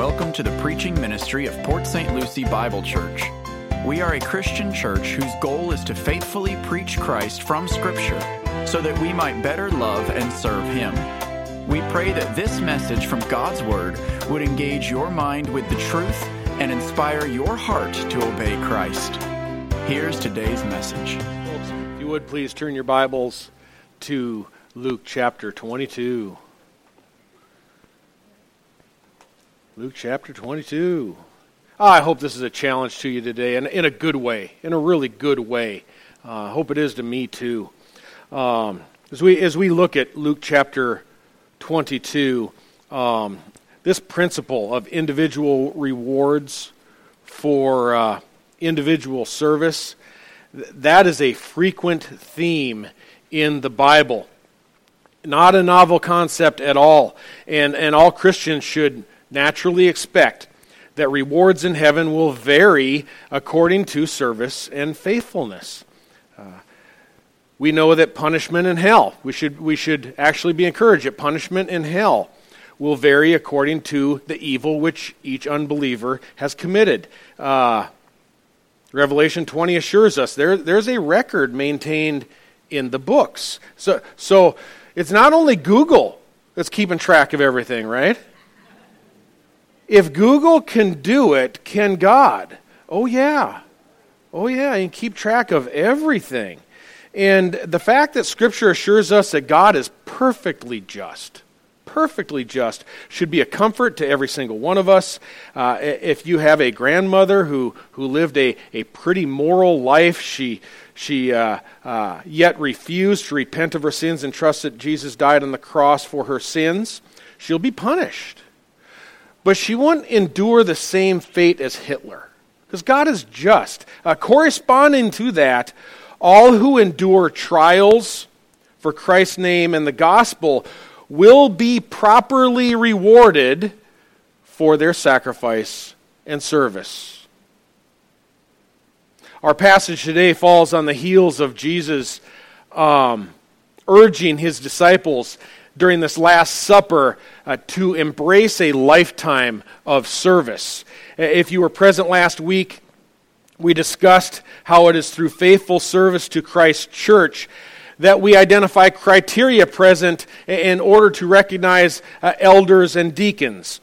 welcome to the preaching ministry of Port St. Lucie Bible Church. We are a Christian church whose goal is to faithfully preach Christ from Scripture so that we might better love and serve Him. We pray that this message from God's Word would engage your mind with the truth and inspire your heart to obey Christ. Here's today's message. If you would please turn your Bibles to Luke chapter 22. Luke chapter 22. Oh, I hope this is a challenge to you today, and in a good way, in a really good way. Uh, I hope it is to me too. Um, as we as we look at Luke chapter 22, um, this principle of individual rewards for uh, individual service, that is a frequent theme in the Bible. Not a novel concept at all, and and all Christians should naturally expect that rewards in heaven will vary according to service and faithfulness. Uh, we know that punishment in hell, we should, we should actually be encouraged that punishment in hell will vary according to the evil which each unbeliever has committed. Uh, Revelation 20 assures us there, there's a record maintained in the books. So, so it's not only Google that's keeping track of everything, right? If Google can do it, can God? Oh, yeah. Oh, yeah. And keep track of everything. And the fact that Scripture assures us that God is perfectly just, perfectly just, should be a comfort to every single one of us. Uh, if you have a grandmother who, who lived a, a pretty moral life, she, she uh, uh, yet refused to repent of her sins and trust that Jesus died on the cross for her sins, she'll be punished. But she wouldn't endure the same fate as Hitler. Because God is just. Uh, corresponding to that, all who endure trials for Christ's name and the gospel will be properly rewarded for their sacrifice and service. Our passage today falls on the heels of Jesus um, urging his disciples during this Last Supper uh, to embrace a lifetime of service. If you were present last week, we discussed how it is through faithful service to Christ's church that we identify criteria present in order to recognize uh, elders and deacons.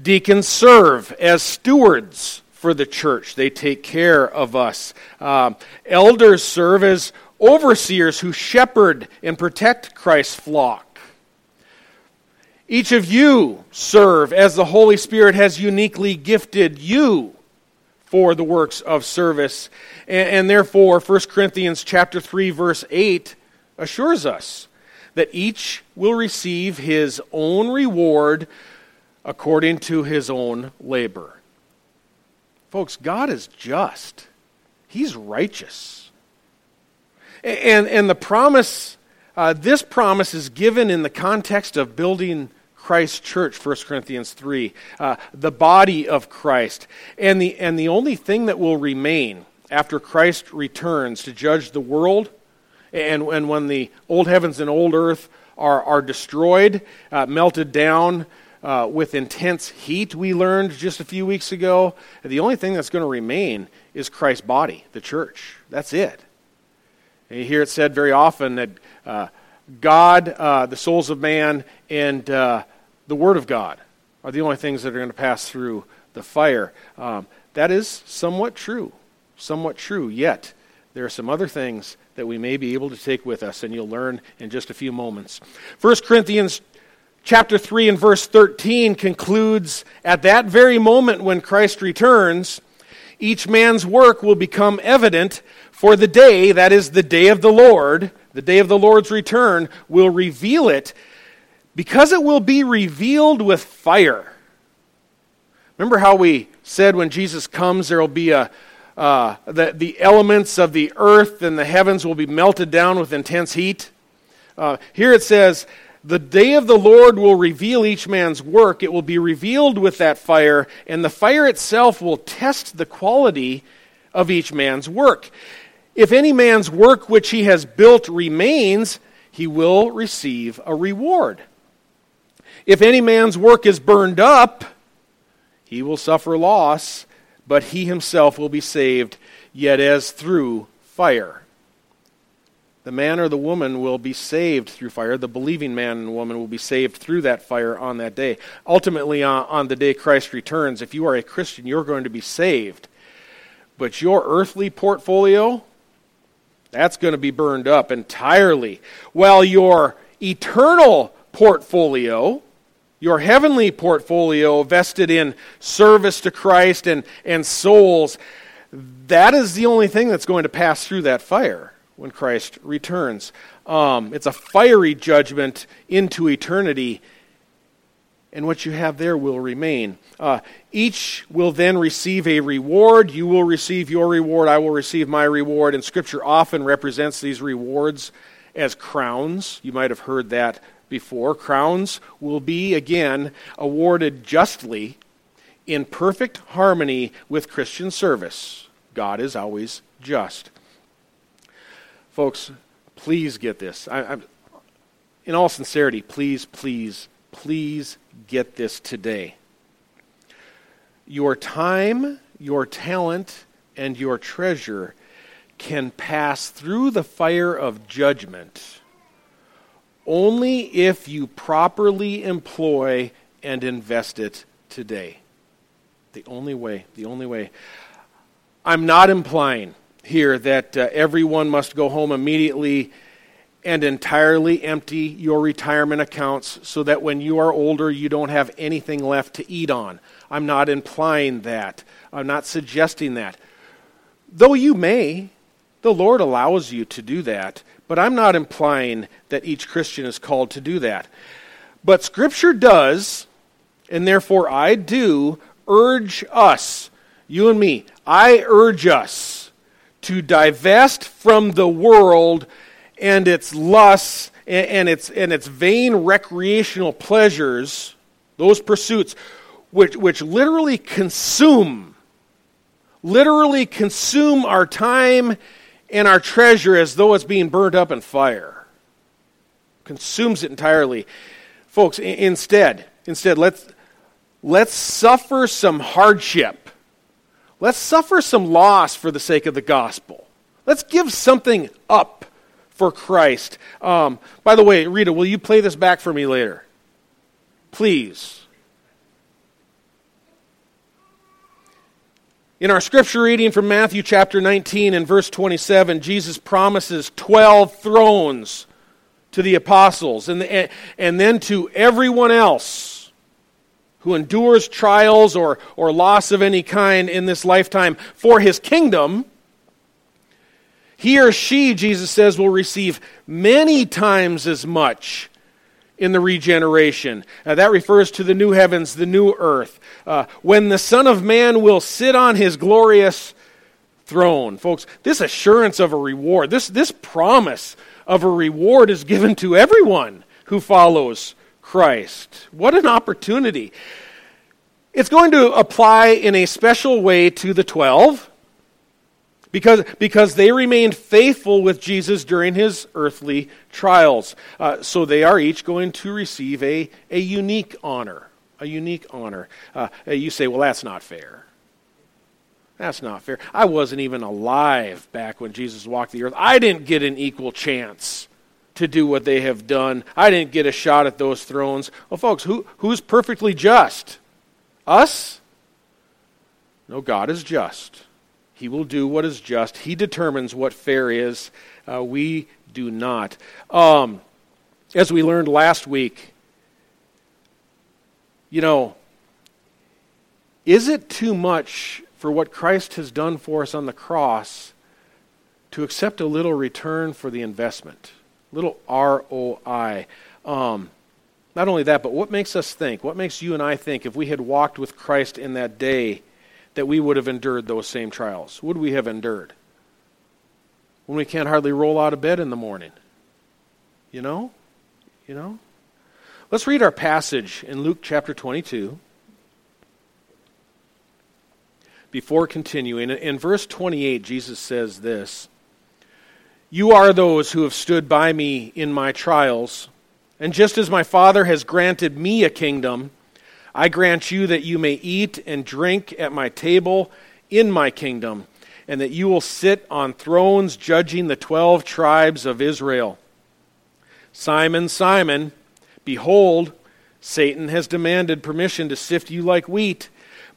Deacons serve as stewards for the church, they take care of us. Uh, elders serve as overseers who shepherd and protect Christ's flock. Each of you serve as the Holy Spirit has uniquely gifted you for the works of service. And, and, therefore, 1 Corinthians chapter 3 verse 8 assures us that each will receive his own reward according to his own labor. Folks, God is just. He's righteous. And, and the promise, uh, this promise is given in the context of building Christ's church, 1 Corinthians 3, uh, the body of Christ. And the, and the only thing that will remain after Christ returns to judge the world, and, and when the old heavens and old earth are, are destroyed, uh, melted down uh, with intense heat, we learned just a few weeks ago, the only thing that's going to remain is Christ's body, the church. That's it. And you hear it said very often that uh, God, uh, the souls of man, and uh, the Word of God are the only things that are going to pass through the fire. Um, that is somewhat true, somewhat true. Yet, there are some other things that we may be able to take with us, and you'll learn in just a few moments. 1 Corinthians chapter 3 and verse 13 concludes At that very moment when Christ returns, each man's work will become evident, for the day, that is the day of the Lord, the day of the Lord's return, will reveal it because it will be revealed with fire. Remember how we said when Jesus comes, there will be a, uh, the, the elements of the earth and the heavens will be melted down with intense heat? Uh, here it says, the day of the Lord will reveal each man's work. It will be revealed with that fire, and the fire itself will test the quality of each man's work. If any man's work which he has built remains, he will receive a reward. If any man's work is burned up, He will suffer loss, but he himself will be saved, yet as through fire. The man or the woman will be saved through fire. The believing man and woman will be saved through that fire on that day. Ultimately, on, on the day Christ returns, if you are a Christian, you're going to be saved. But your earthly portfolio, that's going to be burned up entirely. While your eternal portfolio, your heavenly portfolio vested in service to Christ and, and souls, that is the only thing that's going to pass through that fire when Christ returns. Um, it's a fiery judgment into eternity, and what you have there will remain. Uh, each will then receive a reward. You will receive your reward. I will receive my reward. And Scripture often represents these rewards as crowns. You might have heard that before. Crowns will be, again, awarded justly in perfect harmony with Christian service. God is always just. Folks, please get this. I, I, in all sincerity, please, please, please get this today. Your time, your talent, and your treasure can pass through the fire of judgment only if you properly employ and invest it today. The only way, the only way. I'm not implying here that uh, everyone must go home immediately and entirely empty your retirement accounts so that when you are older, you don't have anything left to eat on. I'm not implying that. I'm not suggesting that. Though you may, the Lord allows you to do that, but I'm not implying that each Christian is called to do that. But Scripture does, and therefore I do, urge us, you and me, I urge us to divest from the world and its lusts and, and, its, and its vain recreational pleasures, those pursuits, which, which literally consume, literally consume our time and our treasure as though it's being burnt up in fire. Consumes it entirely. Folks, instead, instead, let's, let's suffer some hardship Let's suffer some loss for the sake of the gospel. Let's give something up for Christ. Um, by the way, Rita, will you play this back for me later? Please. In our scripture reading from Matthew chapter 19 and verse 27, Jesus promises 12 thrones to the apostles and, and then to everyone else who endures trials or, or loss of any kind in this lifetime for his kingdom, he or she, Jesus says, will receive many times as much in the regeneration. Uh, that refers to the new heavens, the new earth, uh, when the Son of Man will sit on his glorious throne. Folks, this assurance of a reward, this, this promise of a reward is given to everyone who follows Christ. What an opportunity. It's going to apply in a special way to the 12 because, because they remained faithful with Jesus during his earthly trials. Uh, so they are each going to receive a, a unique honor. A unique honor. Uh, you say, well, that's not fair. That's not fair. I wasn't even alive back when Jesus walked the earth. I didn't get an equal chance to do what they have done. I didn't get a shot at those thrones. Well, folks, who, who's perfectly just? Us? No, God is just. He will do what is just. He determines what fair is. Uh, we do not. Um, as we learned last week, you know, is it too much for what Christ has done for us on the cross to accept a little return for the investment? little ROI. Um, not only that, but what makes us think? What makes you and I think if we had walked with Christ in that day that we would have endured those same trials? Would we have endured? When we can't hardly roll out of bed in the morning. You know? You know? Let's read our passage in Luke chapter 22. Before continuing, in verse 28, Jesus says this you are those who have stood by me in my trials. And just as my Father has granted me a kingdom, I grant you that you may eat and drink at my table in my kingdom, and that you will sit on thrones judging the twelve tribes of Israel. Simon, Simon, behold, Satan has demanded permission to sift you like wheat.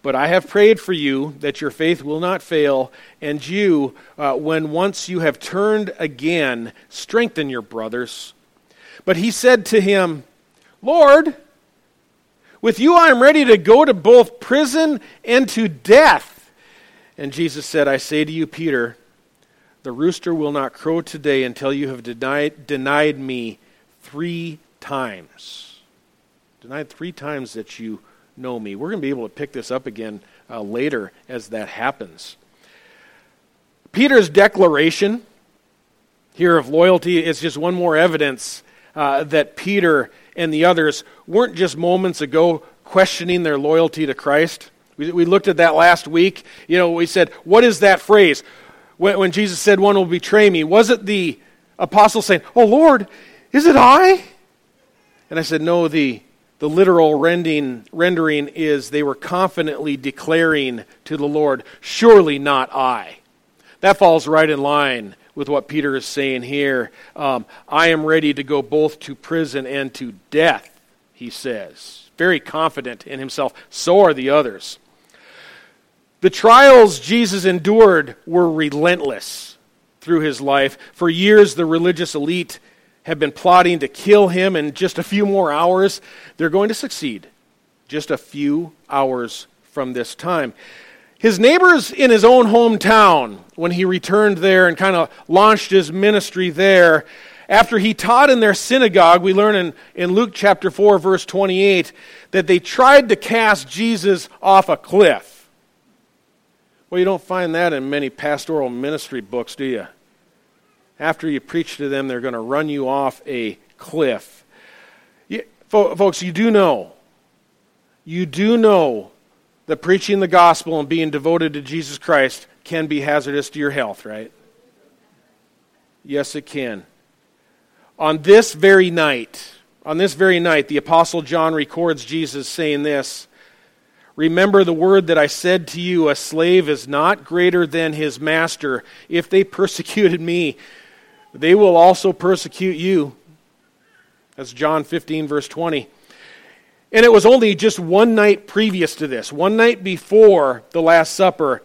But I have prayed for you that your faith will not fail, and you, uh, when once you have turned again, strengthen your brothers. But he said to him, Lord, with you I am ready to go to both prison and to death. And Jesus said, I say to you, Peter, the rooster will not crow today until you have denied, denied me three times. Denied three times that you know me. We're going to be able to pick this up again uh, later as that happens. Peter's declaration here of loyalty is just one more evidence uh, that Peter and the others weren't just moments ago questioning their loyalty to Christ. We, we looked at that last week. You know, we said, what is that phrase? When, when Jesus said, one will betray me, was it the apostle saying, Oh Lord, is it I? And I said, No, the the literal rending, rendering is they were confidently declaring to the Lord, Surely not I. That falls right in line with what Peter is saying here. Um, I am ready to go both to prison and to death, he says. Very confident in himself. So are the others. The trials Jesus endured were relentless through his life. For years, the religious elite have been plotting to kill him in just a few more hours. They're going to succeed just a few hours from this time. His neighbors in his own hometown, when he returned there and kind of launched his ministry there, after he taught in their synagogue, we learn in, in Luke chapter 4, verse 28, that they tried to cast Jesus off a cliff. Well, you don't find that in many pastoral ministry books, do you? after you preach to them, they're going to run you off a cliff. You, folks, you do know, you do know that preaching the gospel and being devoted to Jesus Christ can be hazardous to your health, right? Yes, it can. On this very night, on this very night, the Apostle John records Jesus saying this Remember the word that I said to you, a slave is not greater than his master. If they persecuted me, they will also persecute you. That's John 15, verse 20. And it was only just one night previous to this, one night before the Last Supper,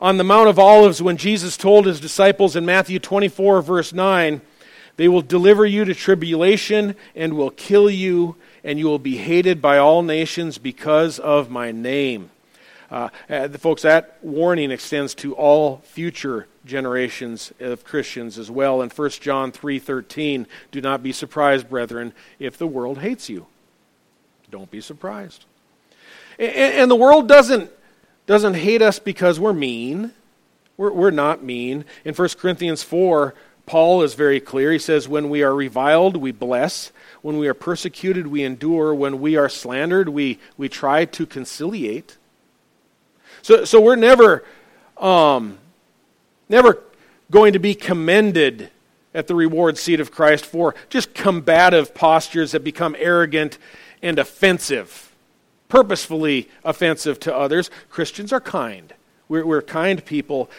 on the Mount of Olives, when Jesus told his disciples in Matthew 24, verse 9, They will deliver you to tribulation and will kill you, and you will be hated by all nations because of my name. Uh, uh, folks, that warning extends to all future generations of Christians as well. In 1 John 3:13, do not be surprised, brethren, if the world hates you. Don't be surprised. And, the world doesn't doesn't hate us because we're mean. We're, we're not mean. In 1 Corinthians 4, Paul is very clear. He says, When we are reviled, we bless. When we are persecuted, we endure. When we are slandered, we, we try to conciliate. So, so we're never, um, never going to be commended at the reward seat of Christ for just combative postures that become arrogant and offensive, purposefully offensive to others. Christians are kind. We're, we're kind people.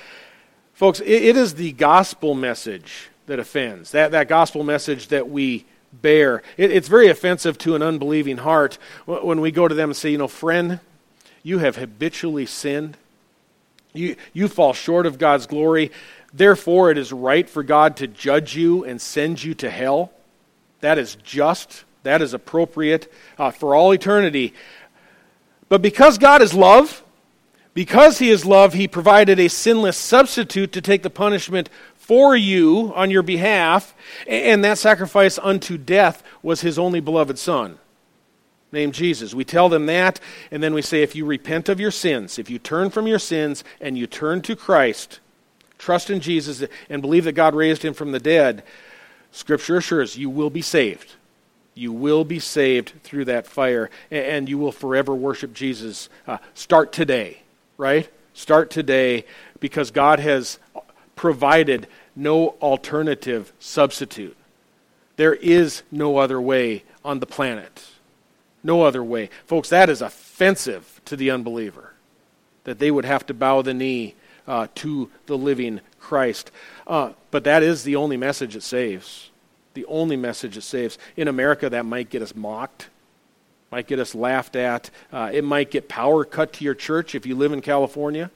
Folks, it, it is the gospel message that offends, that, that gospel message that we bear. It, it's very offensive to an unbelieving heart when we go to them and say, you know, friend, you have habitually sinned. You, you fall short of God's glory. Therefore, it is right for God to judge you and send you to hell. That is just. That is appropriate uh, for all eternity. But because God is love, because He is love, He provided a sinless substitute to take the punishment for you on your behalf, and that sacrifice unto death was His only beloved Son named Jesus. We tell them that, and then we say, if you repent of your sins, if you turn from your sins and you turn to Christ, trust in Jesus, and believe that God raised him from the dead, Scripture assures you will be saved. You will be saved through that fire, and you will forever worship Jesus. Uh, start today, right? Start today because God has provided no alternative substitute. There is no other way on the planet. No other way. Folks, that is offensive to the unbeliever that they would have to bow the knee uh, to the living Christ. Uh, but that is the only message that saves. The only message that saves. In America, that might get us mocked, might get us laughed at. Uh, it might get power cut to your church if you live in California.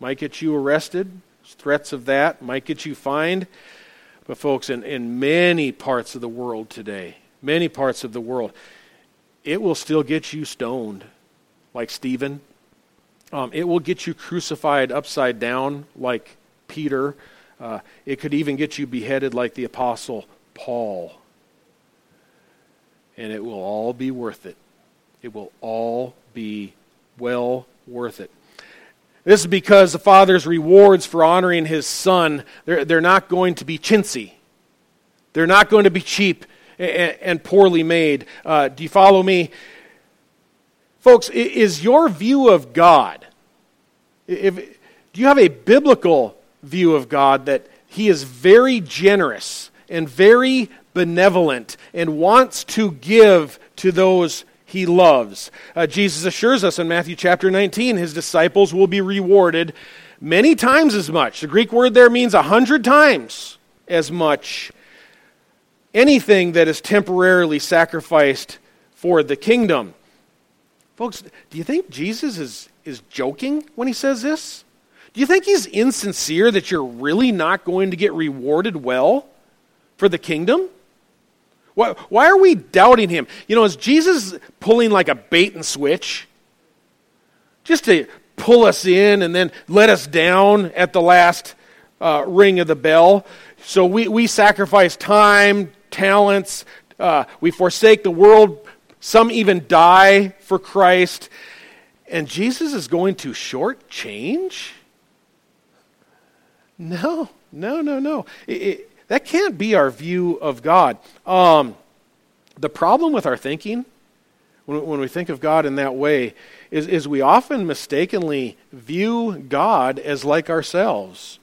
Might get you arrested. threats of that. Might get you fined. But, folks, in, in many parts of the world today, many parts of the world, it will still get you stoned, like Stephen. Um, it will get you crucified upside down, like Peter. Uh, it could even get you beheaded, like the Apostle Paul. And it will all be worth it. It will all be well worth it. This is because the Father's rewards for honoring His Son, they're, they're not going to be chintzy. They're not going to be cheap and, and poorly made. Uh, do you follow me? Folks, is your view of God, if, do you have a biblical view of God that He is very generous and very benevolent and wants to give to those he loves. Uh, Jesus assures us in Matthew chapter 19 his disciples will be rewarded many times as much. The Greek word there means a hundred times as much. Anything that is temporarily sacrificed for the kingdom. Folks, do you think Jesus is, is joking when he says this? Do you think he's insincere that you're really not going to get rewarded well for the kingdom? Why, why are we doubting him? You know, is Jesus pulling like a bait and switch? Just to pull us in and then let us down at the last uh, ring of the bell. So we, we sacrifice time, talents, uh, we forsake the world. Some even die for Christ. And Jesus is going to shortchange? No, no, no, no. It, it, that can't be our view of God. Um, the problem with our thinking, when, when we think of God in that way, is, is we often mistakenly view God as like ourselves.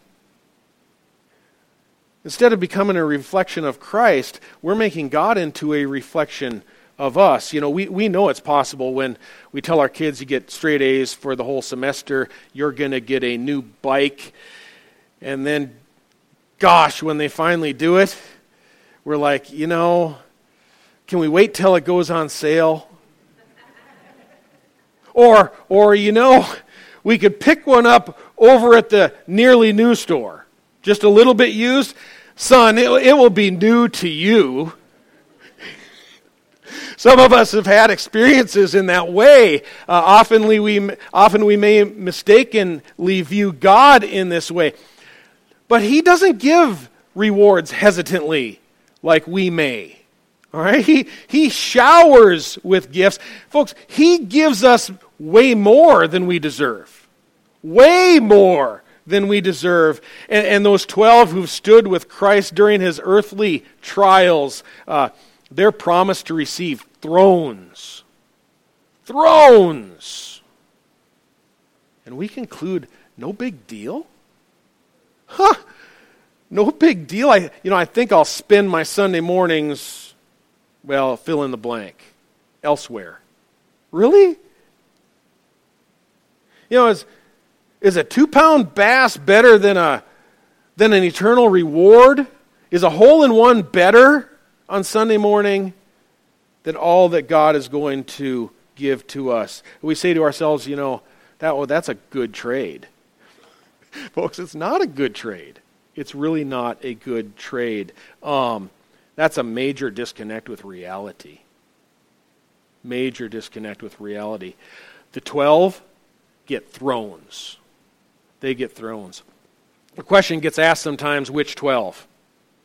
Instead of becoming a reflection of Christ, we're making God into a reflection of us. You know, we, we know it's possible when we tell our kids you get straight A's for the whole semester, you're going to get a new bike. And then gosh, when they finally do it, we're like, you know, can we wait till it goes on sale? or, or you know, we could pick one up over at the nearly new store, just a little bit used. Son, it, it will be new to you. Some of us have had experiences in that way. Uh, often, we, often we may mistakenly view God in this way. But he doesn't give rewards hesitantly like we may. All right? He, he showers with gifts. Folks, he gives us way more than we deserve. Way more than we deserve. And, and those 12 who've stood with Christ during his earthly trials, uh, they're promised to receive thrones. Thrones. And we conclude no big deal? Huh, no big deal. I, you know, I think I'll spend my Sunday mornings, well, fill in the blank, elsewhere. Really? You know, is, is a two pound bass better than, a, than an eternal reward? Is a hole in one better on Sunday morning than all that God is going to give to us? We say to ourselves, you know, that, well, that's a good trade. Folks, it's not a good trade. It's really not a good trade. Um, that's a major disconnect with reality. Major disconnect with reality. The 12 get thrones. They get thrones. The question gets asked sometimes which 12?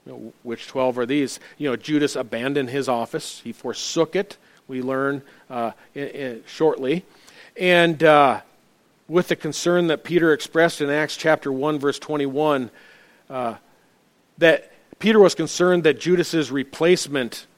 You know, which 12 are these? You know, Judas abandoned his office, he forsook it. We learn uh, in, in, shortly. And uh, with the concern that Peter expressed in Acts chapter 1, verse 21, uh, that Peter was concerned that Judas's replacement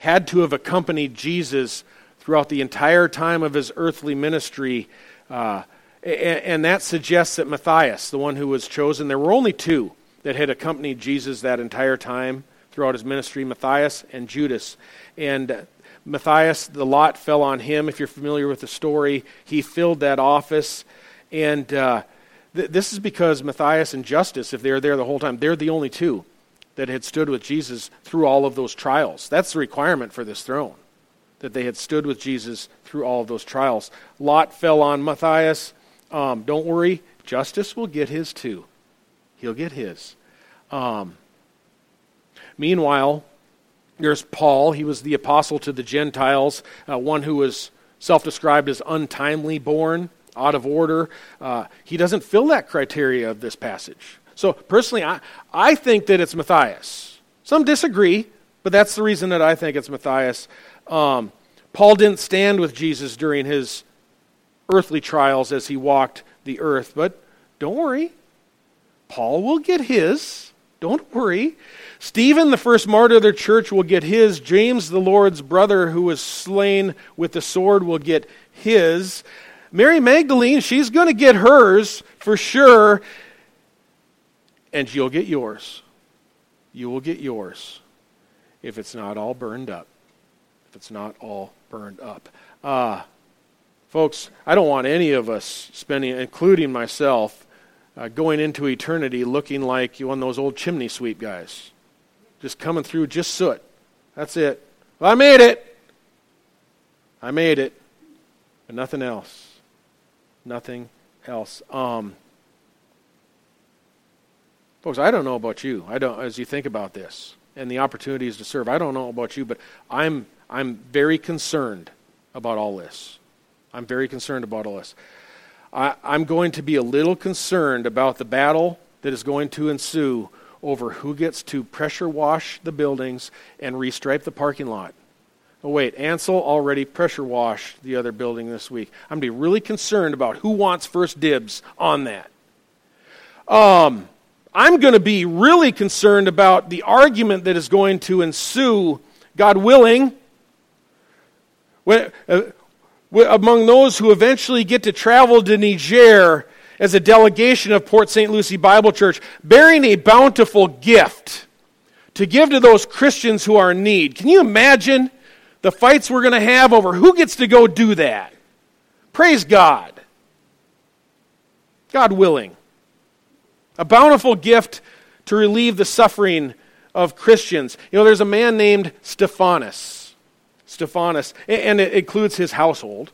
had to have accompanied Jesus throughout the entire time of his earthly ministry. Uh, and, and, that suggests that Matthias, the one who was chosen, there were only two that had accompanied Jesus that entire time throughout his ministry Matthias and Judas. And Matthias, the lot fell on him. If you're familiar with the story, he filled that office. And uh, th- this is because Matthias and Justus, if they're there the whole time, they're the only two that had stood with Jesus through all of those trials. That's the requirement for this throne, that they had stood with Jesus through all of those trials. Lot fell on Matthias. Um, don't worry, Justus will get his too. He'll get his. Um, meanwhile, there's Paul. He was the apostle to the Gentiles, uh, one who was self described as untimely born, out of order. Uh, he doesn't fill that criteria of this passage. So, personally, I, I think that it's Matthias. Some disagree, but that's the reason that I think it's Matthias. Um, Paul didn't stand with Jesus during his earthly trials as he walked the earth, but don't worry. Paul will get his. Don't worry. Stephen, the first martyr of the church, will get his. James, the Lord's brother, who was slain with the sword, will get his. Mary Magdalene, she's going to get hers for sure, and you'll get yours. You will get yours if it's not all burned up. If it's not all burned up. Uh, folks, I don't want any of us spending, including myself, uh, going into eternity looking like one of those old chimney sweep guys. Just coming through, just soot. That's it. Well, I made it. I made it. But nothing else. Nothing else. Um, folks, I don't know about you. I don't as you think about this and the opportunities to serve. I don't know about you, but I'm I'm very concerned about all this. I'm very concerned about all this. I, I'm going to be a little concerned about the battle that is going to ensue over who gets to pressure wash the buildings and restripe the parking lot. Oh, wait, Ansel already pressure washed the other building this week. I'm going to be really concerned about who wants first dibs on that. Um, I'm going to be really concerned about the argument that is going to ensue, God willing, when, uh, among those who eventually get to travel to Niger as a delegation of Port St. Lucie Bible Church, bearing a bountiful gift to give to those Christians who are in need. Can you imagine the fights we're going to have over who gets to go do that? Praise God. God willing. A bountiful gift to relieve the suffering of Christians. You know, there's a man named Stephanus. Stephanus, and it includes his household.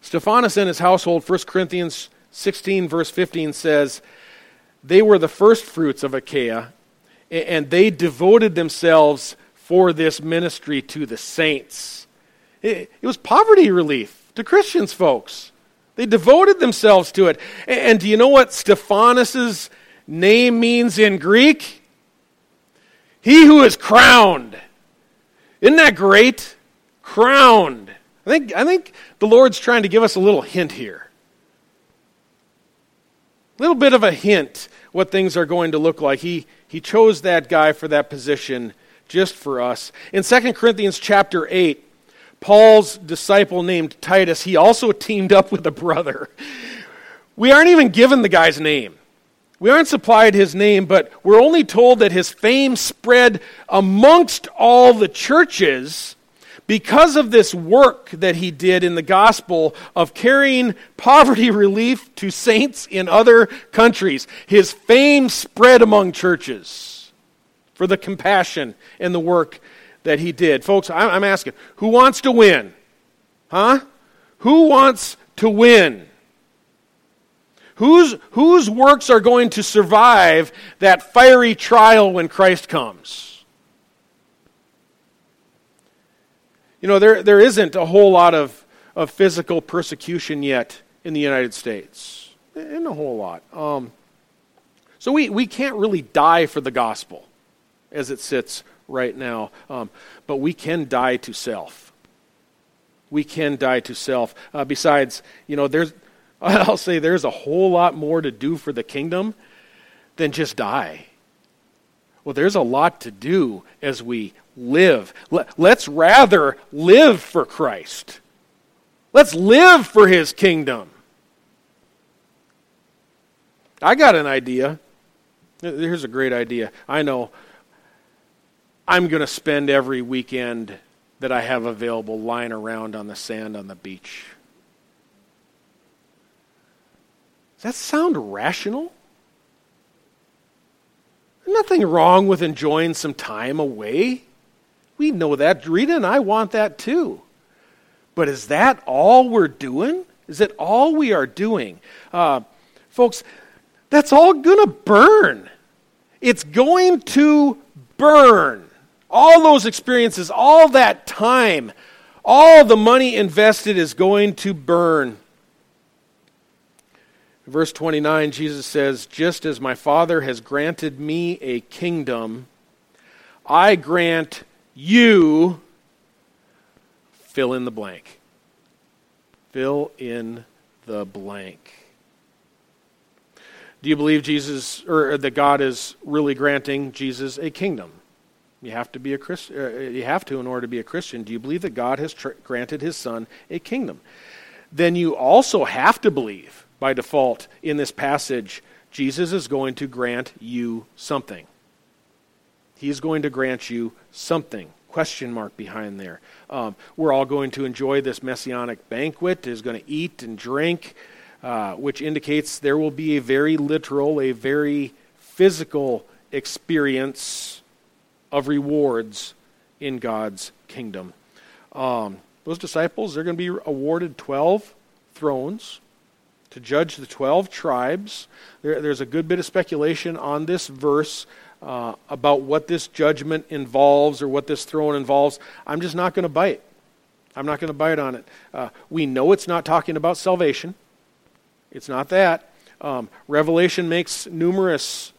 Stephanus and his household, 1 Corinthians 16, verse 15 says, they were the first fruits of Achaia, and they devoted themselves for this ministry to the saints. It, was poverty relief to Christians, folks. They devoted themselves to it. And do you know what Stephanus's name means in Greek? He who is crowned. Isn't that great? Crowned. I think, I think the Lord's trying to give us a little hint here. A little bit of a hint what things are going to look like. He, he chose that guy for that position just for us. In 2 Corinthians chapter 8, Paul's disciple named Titus, he also teamed up with a brother. We aren't even given the guy's name. We aren't supplied his name, but we're only told that his fame spread amongst all the churches because of this work that he did in the gospel of carrying poverty relief to saints in other countries, his fame spread among churches for the compassion and the work that he did. Folks, I'm asking, who wants to win? Huh? Who wants to win? Whose, whose works are going to survive that fiery trial when Christ comes? You know, there, there isn't a whole lot of, of physical persecution yet in the United States. In a whole lot. Um, so we, we can't really die for the gospel as it sits right now, um, but we can die to self. We can die to self. Uh, besides, you know, there's, I'll say there's a whole lot more to do for the kingdom than just die. Well, there's a lot to do as we live. Let's rather live for Christ. Let's live for his kingdom. I got an idea. Here's a great idea. I know I'm going to spend every weekend that I have available lying around on the sand on the beach. Does that sound rational? Nothing wrong with enjoying some time away. We know that. Rita and I want that too. But is that all we're doing? Is it all we are doing? Uh, folks, that's all going to burn. It's going to burn. All those experiences, all that time, all the money invested is going to burn. Verse 29, Jesus says, Just as my Father has granted me a kingdom, I grant you, fill in the blank. Fill in the blank. Do you believe Jesus, or that God is really granting Jesus a kingdom? You have to be a Christ, uh, You have to in order to be a Christian. Do you believe that God has tr- granted His Son a kingdom? Then you also have to believe by default in this passage, Jesus is going to grant you something. He's going to grant you something. Question mark behind there. Um, we're all going to enjoy this messianic banquet, is going to eat and drink, uh, which indicates there will be a very literal, a very physical experience of rewards in God's kingdom. Um, those disciples, they're going to be awarded 12 thrones to judge the 12 tribes. There, there's a good bit of speculation on this verse uh, about what this judgment involves or what this throne involves. I'm just not going to bite. I'm not going to bite on it. Uh, we know it's not talking about salvation, it's not that. Um, Revelation makes numerous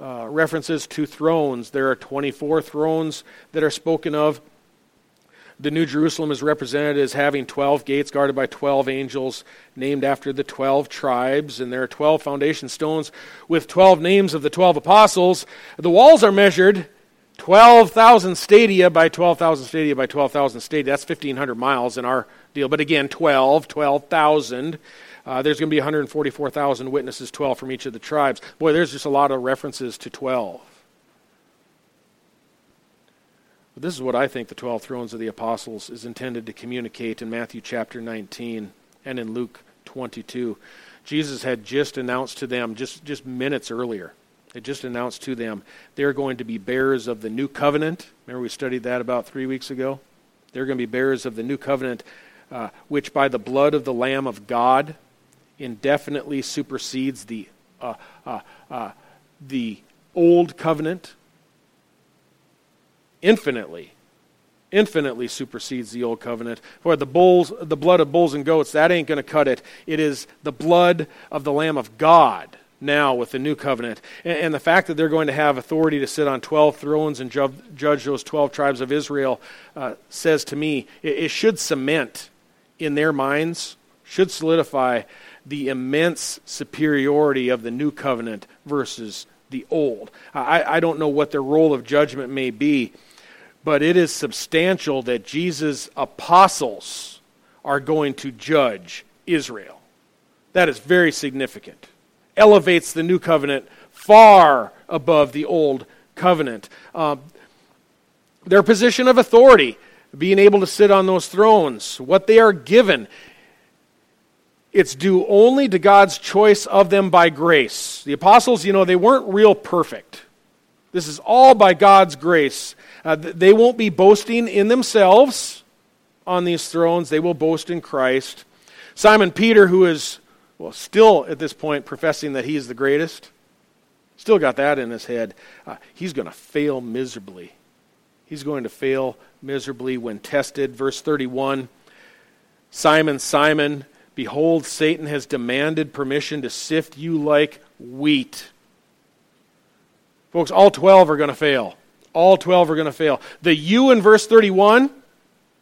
uh, references to thrones. There are 24 thrones that are spoken of the New Jerusalem is represented as having 12 gates guarded by 12 angels named after the 12 tribes, and there are 12 foundation stones with 12 names of the 12 apostles. The walls are measured 12,000 stadia by 12,000 stadia by 12,000 stadia. That's 1,500 miles in our deal. But again, 12, 12,000. Uh, there's going to be 144,000 witnesses, 12 from each of the tribes. Boy, there's just a lot of references to 12. But this is what I think the 12 thrones of the apostles is intended to communicate in Matthew chapter 19 and in Luke 22. Jesus had just announced to them, just, just minutes earlier, had just announced to them they're going to be bearers of the new covenant. Remember, we studied that about three weeks ago? They're going to be bearers of the new covenant, uh, which by the blood of the Lamb of God indefinitely supersedes the, uh, uh, uh the old covenant infinitely infinitely supersedes the old covenant. For the bulls, the blood of bulls and goats, that ain't going to cut it. It is the blood of the Lamb of God now with the new covenant. And, and the fact that they're going to have authority to sit on 12 thrones and ju- judge those 12 tribes of Israel uh, says to me, it, it should cement in their minds, should solidify the immense superiority of the new covenant versus the old. I, I don't know what their role of judgment may be but it is substantial that Jesus' apostles are going to judge Israel. That is very significant. Elevates the new covenant far above the old covenant. Uh, their position of authority, being able to sit on those thrones, what they are given, it's due only to God's choice of them by grace. The apostles, you know, they weren't real perfect. This is all by God's grace. Uh, they won't be boasting in themselves on these thrones, they will boast in Christ. Simon Peter, who is, well, still at this point professing that he is the greatest, still got that in his head. Uh, he's going to fail miserably. He's going to fail miserably when tested. Verse 31 Simon, Simon, behold, Satan has demanded permission to sift you like wheat. Folks, all 12 are going to fail. All 12 are going to fail. The you in verse 31,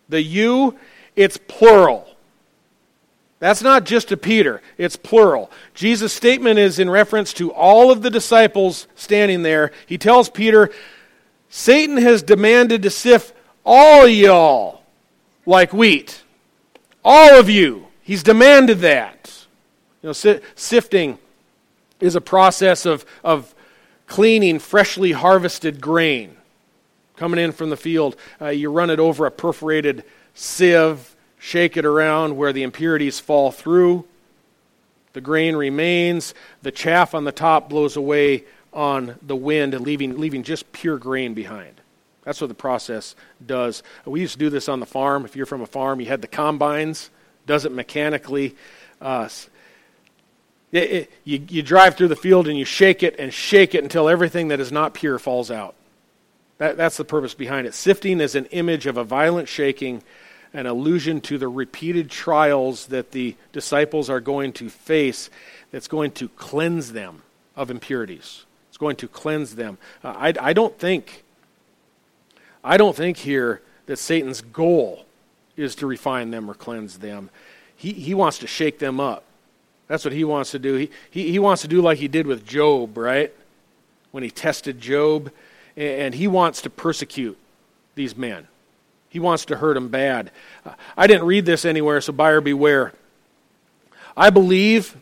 the you, it's plural. That's not just to Peter, it's plural. Jesus' statement is in reference to all of the disciples standing there. He tells Peter, Satan has demanded to sift all y'all like wheat. All of you. He's demanded that. You know, sifting is a process of, of cleaning freshly harvested grain. coming in from the field. Uh, you run it over a perforated sieve, shake it around where the impurities fall through. The grain remains. The chaff on the top blows away on the wind, leaving, leaving just pure grain behind. That's what the process does. We used to do this on the farm. If you're from a farm, you had the combines, does it mechanically. Uh, it, it, you, you drive through the field and you shake it and shake it until everything that is not pure falls out. That, that's the purpose behind it. Sifting is an image of a violent shaking, an allusion to the repeated trials that the disciples are going to face that's going to cleanse them of impurities. It's going to cleanse them. Uh, I, I don't think I don't think here that Satan's goal is to refine them or cleanse them. He, he wants to shake them up. That's what he wants to do. He, he, he wants to do like he did with Job, right? When he tested Job. And he wants to persecute these men. He wants to hurt them bad. I didn't read this anywhere, so buyer beware. I believe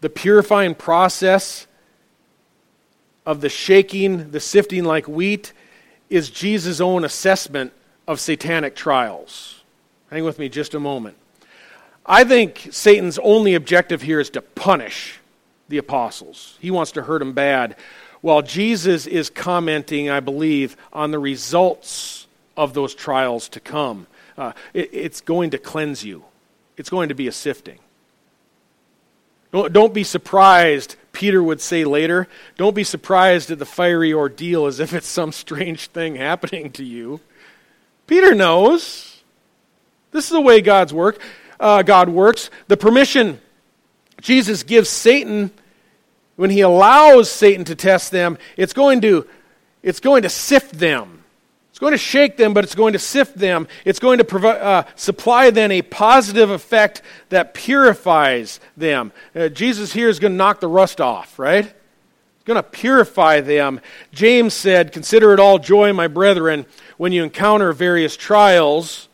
the purifying process of the shaking, the sifting like wheat, is Jesus' own assessment of satanic trials. Hang with me just a moment. I think Satan's only objective here is to punish the apostles. He wants to hurt them bad. While Jesus is commenting, I believe, on the results of those trials to come. Uh, it, it's going to cleanse you, it's going to be a sifting. Don't, don't be surprised, Peter would say later. Don't be surprised at the fiery ordeal as if it's some strange thing happening to you. Peter knows. This is the way God's work. Uh, God works. The permission Jesus gives Satan when he allows Satan to test them, it's going to, it's going to sift them. It's going to shake them, but it's going to sift them. It's going to provi- uh, supply then a positive effect that purifies them. Uh, Jesus here is going to knock the rust off, right? He's going to purify them. James said, Consider it all joy, my brethren, when you encounter various trials,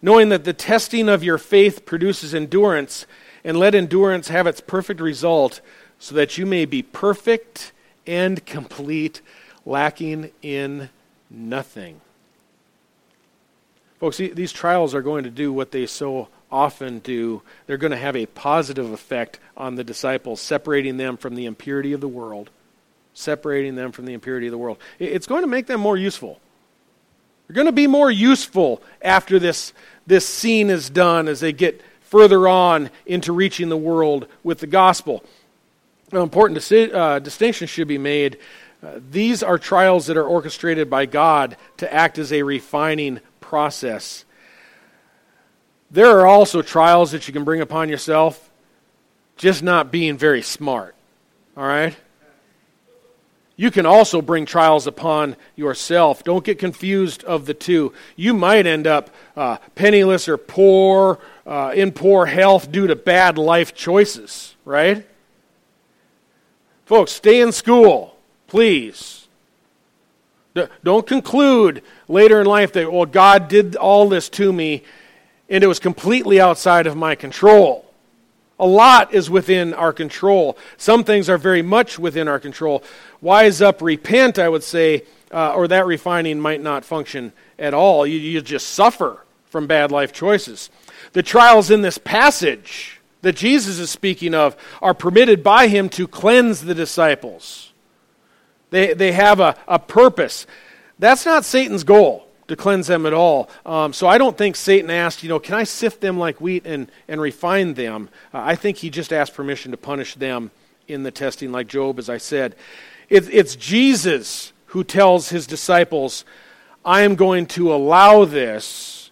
knowing that the testing of your faith produces endurance, and let endurance have its perfect result, so that you may be perfect and complete, lacking in nothing. Folks, these trials are going to do what they so often do. They're going to have a positive effect on the disciples, separating them from the impurity of the world. Separating them from the impurity of the world. It's going to make them more useful. They're going to be more useful after this, this scene is done as they get further on into reaching the world with the gospel. An important uh, distinction should be made uh, these are trials that are orchestrated by God to act as a refining process. There are also trials that you can bring upon yourself, just not being very smart. All right? You can also bring trials upon yourself. Don't get confused of the two. You might end up uh, penniless or poor, uh, in poor health due to bad life choices, right? Folks, stay in school. Please. Don't conclude later in life that, well, God did all this to me and it was completely outside of my control. A lot is within our control. Some things are very much within our control. Wise up, repent, I would say, uh, or that refining might not function at all. You, you just suffer from bad life choices. The trials in this passage that Jesus is speaking of are permitted by him to cleanse the disciples. They, they have a, a purpose. That's not Satan's goal to cleanse them at all. Um, so I don't think Satan asked, you know, can I sift them like wheat and, and refine them? Uh, I think he just asked permission to punish them in the testing, like Job, as I said. It, it's Jesus who tells his disciples, I am going to allow this,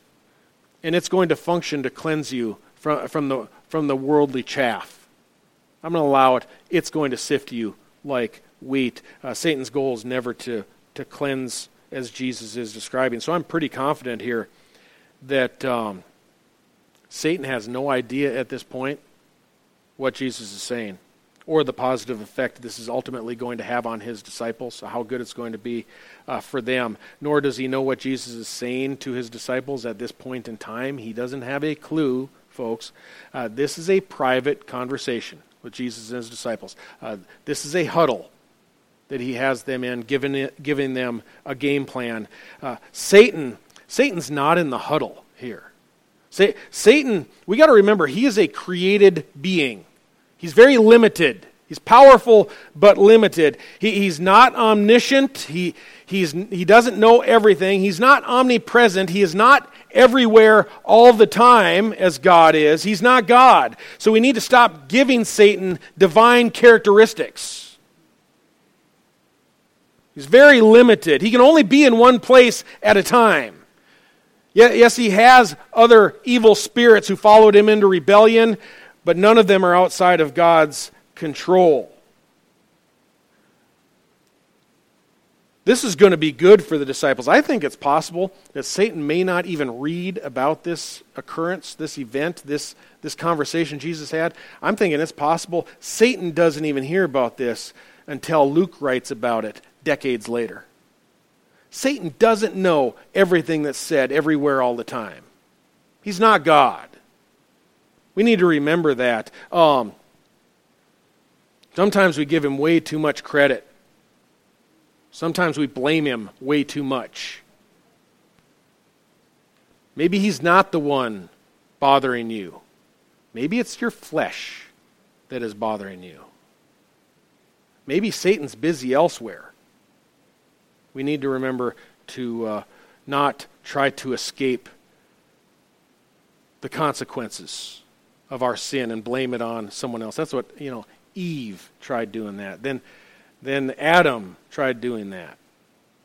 and it's going to function to cleanse you from, from, the, from the worldly chaff. I'm going to allow it. It's going to sift you like wheat. Uh, Satan's goal is never to, to cleanse as Jesus is describing. So I'm pretty confident here that um, Satan has no idea at this point what Jesus is saying or the positive effect this is ultimately going to have on his disciples, how good it's going to be uh, for them. Nor does he know what Jesus is saying to his disciples at this point in time. He doesn't have a clue, folks. Uh, this is a private conversation with Jesus and his disciples. Uh, this is a huddle that he has them in, giving, it, giving them a game plan. Uh, Satan, Satan's not in the huddle here. Satan, we got to remember, he is a created being. He's very limited. He's powerful but limited. He, he's not omniscient. He, he's, he doesn't know everything. He's not omnipresent. He is not everywhere all the time as God is. He's not God. So we need to stop giving Satan divine characteristics. He's very limited. He can only be in one place at a time. Yes, he has other evil spirits who followed him into rebellion, but none of them are outside of God's control. This is going to be good for the disciples. I think it's possible that Satan may not even read about this occurrence, this event, this, this conversation Jesus had. I'm thinking it's possible Satan doesn't even hear about this until Luke writes about it decades later. Satan doesn't know everything that's said everywhere all the time. He's not God. We need to remember that. Um, sometimes we give him way too much credit. Sometimes we blame him way too much. Maybe he's not the one bothering you. Maybe it's your flesh that is bothering you. Maybe Satan's busy elsewhere we need to remember to uh, not try to escape the consequences of our sin and blame it on someone else. That's what, you know, Eve tried doing that. Then, then Adam tried doing that.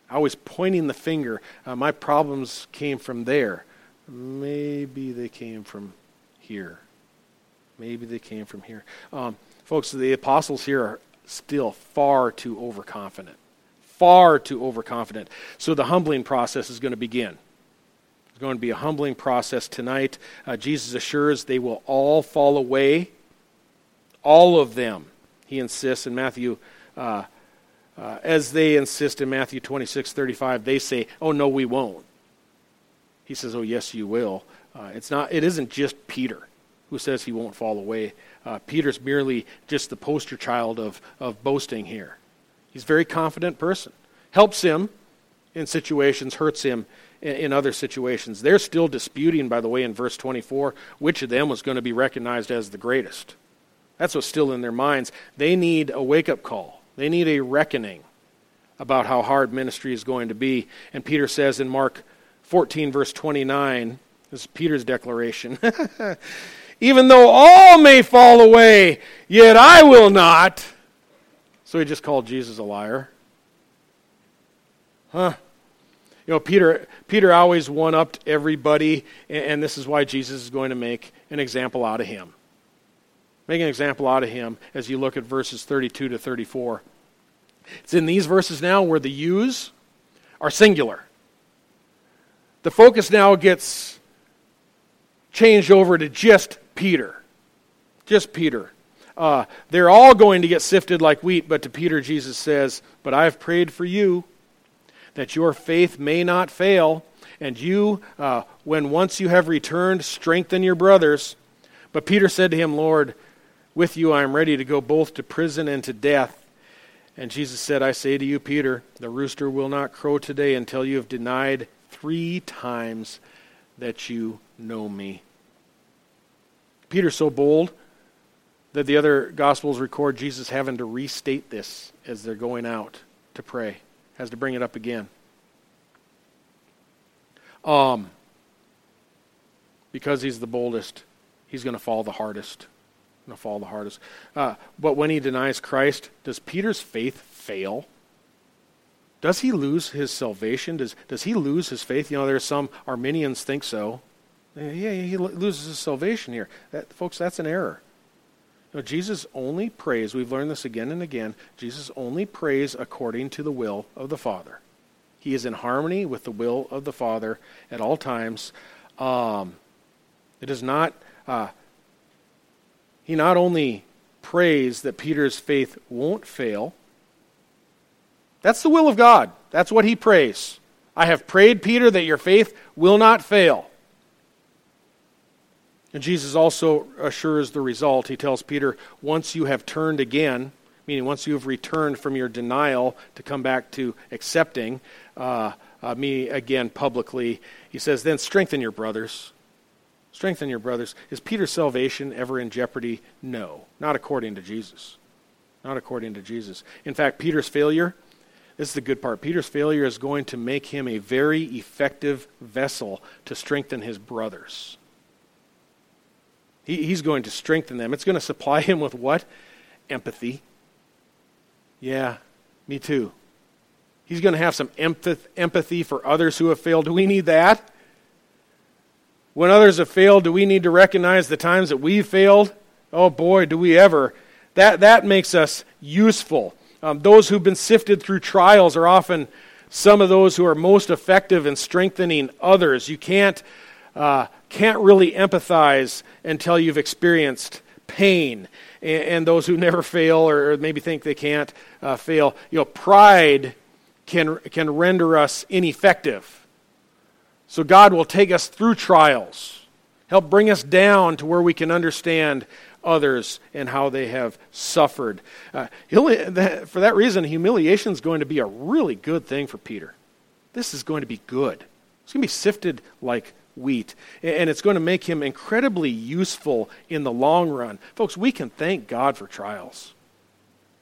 I was pointing the finger. Uh, my problems came from there. Maybe they came from here. Maybe they came from here. Um, folks, the apostles here are still far too overconfident far too overconfident. So the humbling process is going to begin. It's going to be a humbling process tonight. Uh, Jesus assures they will all fall away. All of them, he insists in Matthew. Uh, uh, as they insist in Matthew 26, 35, they say, Oh, no, we won't. He says, Oh, yes, you will. Uh, it's not, it isn't just Peter who says he won't fall away. Uh, Peter's merely just the poster child of, of boasting here. He's a very confident person. Helps him in situations, hurts him in, other situations. They're still disputing, by the way, in verse 24, which of them was going to be recognized as the greatest. That's what's still in their minds. They need a wake up call, they need a reckoning about how hard ministry is going to be. And Peter says in Mark 14, verse 29, this is Peter's declaration. Even though all may fall away, yet I will not. So he just called Jesus a liar. Huh? You know, Peter, Peter always one upped everybody, and, this is why Jesus is going to make an example out of him. Make an example out of him as you look at verses 32 to 34. It's in these verses now where the yous are singular. The focus now gets changed over to just Peter. Just Peter. Uh, they're all going to get sifted like wheat, but to Peter, Jesus says, But I have prayed for you that your faith may not fail, and you, uh, when once you have returned, strengthen your brothers. But Peter said to him, Lord, with you I am ready to go both to prison and to death. And Jesus said, I say to you, Peter, the rooster will not crow today until you have denied three times that you know me. Peter's so bold that the other Gospels record Jesus having to restate this as they're going out to pray, has to bring it up again. Um, because he's the boldest, he's going to fall the hardest. Going to fall the hardest. Uh, but when he denies Christ, does Peter's faith fail? Does he lose his salvation? Does, does he lose his faith? You know, there's some Arminians think so. Yeah, he loses his salvation here. That, folks, that's an error. Jesus only prays, we've learned this again and again, Jesus only prays according to the will of the Father. He is in harmony with the will of the Father at all times. Um, it is not, uh, he not only prays that Peter's faith won't fail, that's the will of God. That's what he prays. I have prayed, Peter, that your faith will not fail. And Jesus also assures the result. He tells Peter, once you have turned again, meaning once you have returned from your denial to come back to accepting uh, uh, me again publicly, he says, then strengthen your brothers. Strengthen your brothers. Is Peter's salvation ever in jeopardy? No, not according to Jesus. Not according to Jesus. In fact, Peter's failure, this is the good part. Peter's failure is going to make him a very effective vessel to strengthen his brothers. He, he's going to strengthen them. It's going to supply him with what? Empathy. Yeah, me too. He's going to have some empathy for others who have failed. Do we need that? When others have failed, do we need to recognize the times that we've failed? Oh boy, do we ever. That, that makes us useful. Um, those who've been sifted through trials are often some of those who are most effective in strengthening others. You can't, uh, can't really empathize until you've experienced pain. And, and those who never fail or maybe think they can't uh, fail, you know, pride can, can render us ineffective. So God will take us through trials, help bring us down to where we can understand others and how they have suffered. Uh, for that reason, humiliation is going to be a really good thing for Peter. This is going to be good. It's going to be sifted like wheat, and it's going to make him incredibly useful in the long run. Folks, we can thank God for trials.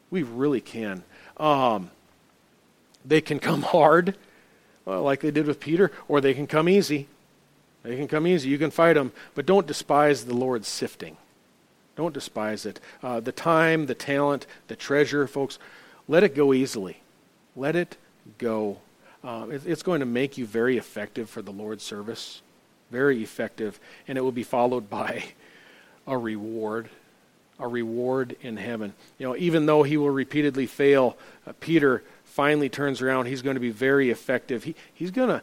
We really can. Um, they can come hard, like they did with Peter, or they can come easy. They can come easy. You can fight them, but don't despise the Lord's sifting. Don't despise it. Uh, the time, the talent, the treasure, folks, let it go easily. Let it go. Uh, it, it's going to make you very effective for the Lord's service. Very effective. And it will be followed by a reward. A reward in heaven. You know, even though he will repeatedly fail, uh, Peter finally turns around. He's going to be very effective. He, he's going to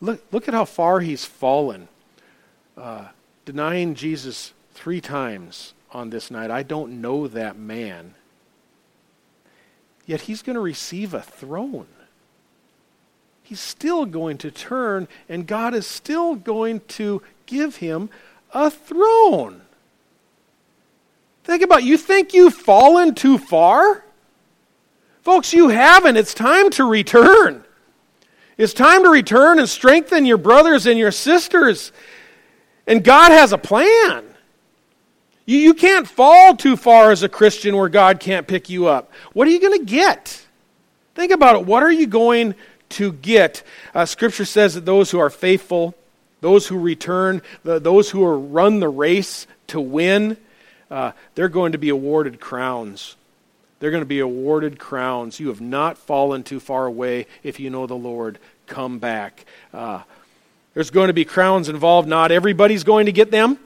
look, look at how far he's fallen. Uh, denying Jesus three times on this night. I don't know that man. Yet he's going to receive a throne. He's still going to turn, and God is still going to give him a throne. Think about it. You think you've fallen too far? Folks, you haven't. It's time to return. It's time to return and strengthen your brothers and your sisters. And God has a plan. You, you can't fall too far as a Christian where God can't pick you up. What are you going to get? Think about it. What are you going to get? Uh, scripture says that those who are faithful, those who return, the, those who are run the race to win, uh, they're going to be awarded crowns. They're going to be awarded crowns. You have not fallen too far away if you know the Lord. Come back. Uh, there's going to be crowns involved. Not everybody's going to get them.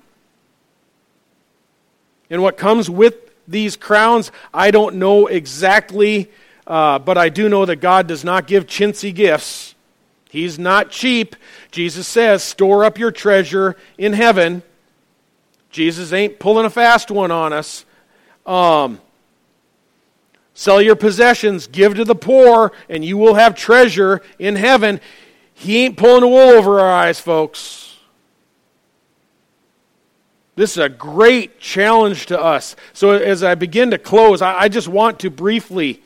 And what comes with these crowns, I don't know exactly, uh, but I do know that God does not give chintzy gifts. He's not cheap. Jesus says, store up your treasure in heaven. Jesus ain't pulling a fast one on us. Um, sell your possessions, give to the poor, and you will have treasure in heaven. He ain't pulling the wool over our eyes, folks. This is a great challenge to us. So, as I begin to close, I, I just want to briefly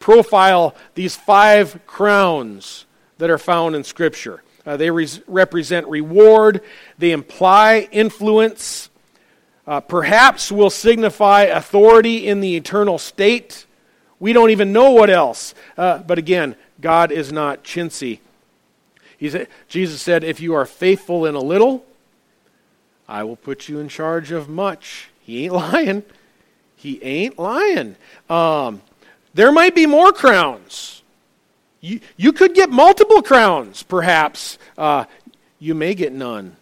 profile these five crowns that are found in Scripture. Uh, they re- represent reward, they imply influence, uh, perhaps will signify authority in the eternal state. We don't even know what else. Uh, but again, God is not chintzy. He's, Jesus said, If you are faithful in a little, I will put you in charge of much. He ain't lying. He ain't lying. Um, there might be more crowns. You, you could get multiple crowns, perhaps. Uh, you may get none.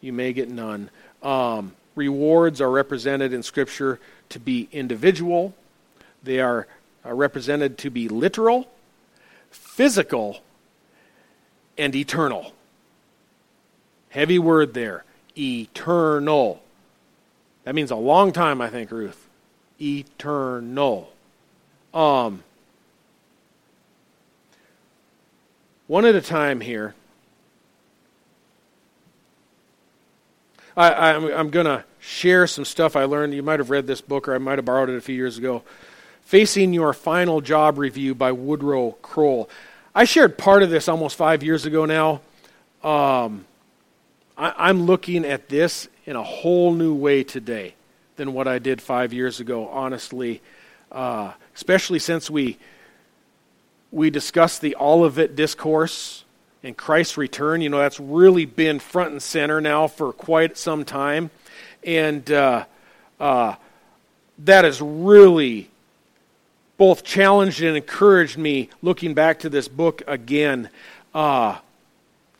You may get none. Um, rewards are represented in Scripture to be individual, they are, are represented to be literal, physical, and eternal. Heavy word there eternal. That means a long time, I think, Ruth. Eternal. Um, one at a time here. I, am I'm, I'm going to share some stuff I learned. You might have read this book, or I might have borrowed it a few years ago Facing Your Final Job Review by Woodrow Kroll. I shared part of this almost five years ago now. Um, I, am looking at this in a whole new way today than what I did five years ago, honestly, uh, especially since we, we discussed the Olivet Discourse and Christ's return. You know, that's really been front and center now for quite some time. And uh, uh, that has really both challenged and encouraged me looking back to this book again, uh,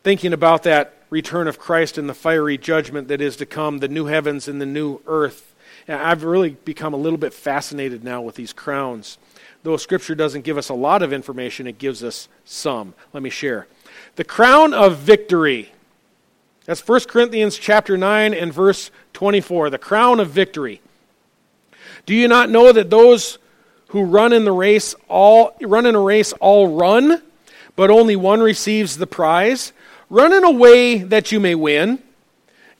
thinking about that return of Christ and the fiery judgment that is to come, the new heavens and the new earth. And I've really become a little bit fascinated now with these crowns. Though Scripture doesn't give us a lot of information, it gives us some. Let me share. The crown of victory. That's 1 Corinthians chapter 9 and verse 24. The crown of victory. Do you not know that those who run in the race all run in a race all run, but only one receives the prize. Run in a way that you may win.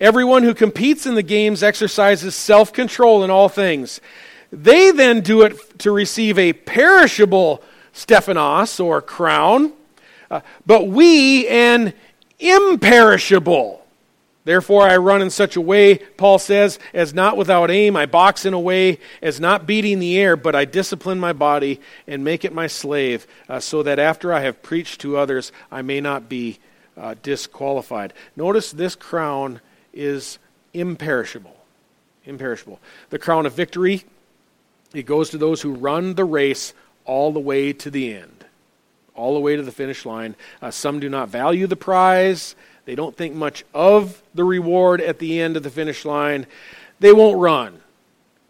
Everyone who competes in the games exercises self control in all things. They then do it to receive a perishable Stephanos or crown, uh, but we an imperishable. Therefore, I run in such a way, Paul says, as not without aim. I box in a way as not beating the air, but I discipline my body and make it my slave, uh, so that after I have preached to others, I may not be uh, disqualified. Notice this crown is imperishable. Imperishable. The crown of victory, it goes to those who run the race all the way to the end, all the way to the finish line. Uh, some do not value the prize. They don't think much of the reward at the end of the finish line. They won't run.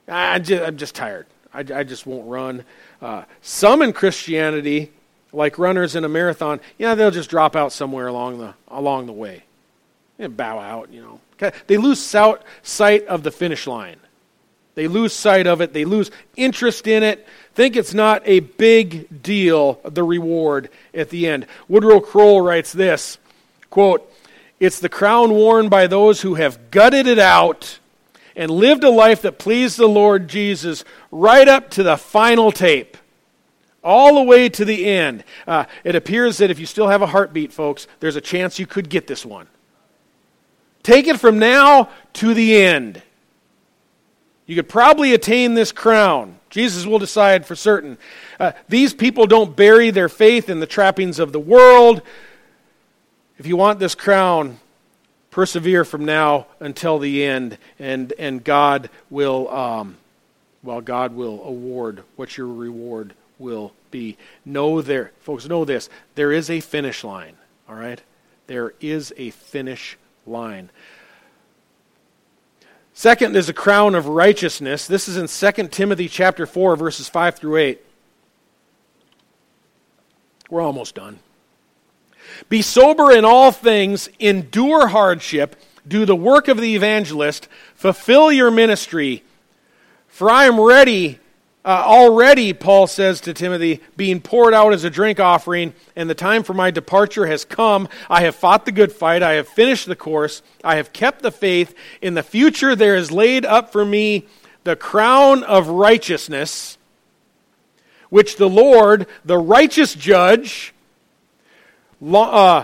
I just, I'm just tired. I, I just won't run. Uh, some in Christianity, like runners in a marathon, yeah, they'll just drop out somewhere along the along the way, and bow out. You know, they lose sight of the finish line. They lose sight of it. They lose interest in it. Think it's not a big deal. The reward at the end. Woodrow Kroll writes this quote it's the crown worn by those who have gutted it out and lived a life that pleased the Lord Jesus right up to the final tape, all the way to the end. Uh, it appears that if you still have a heartbeat, folks, there's a chance you could get this one. Take it from now to the end. You could probably attain this crown. Jesus will decide for certain. Uh, these people don't bury their faith in the trappings of the world. If you want this crown, persevere from now until the end, and, and God will, um, well, God will award what your reward will be. Know there, folks, know this. There is a finish line, all right? There is a finish line. Second is a crown of righteousness. This is in 2 Timothy chapter 4 verses 5 through 8. We're almost done. Be sober in all things, endure hardship, do the work of the evangelist, fulfill your ministry. For I am ready, uh, already, Paul says to Timothy, being poured out as a drink offering, and the time for my departure has come. I have fought the good fight, I have finished the course, I have kept the faith. In the future, there is laid up for me the crown of righteousness, which the Lord, the righteous judge, uh,